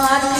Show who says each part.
Speaker 1: falar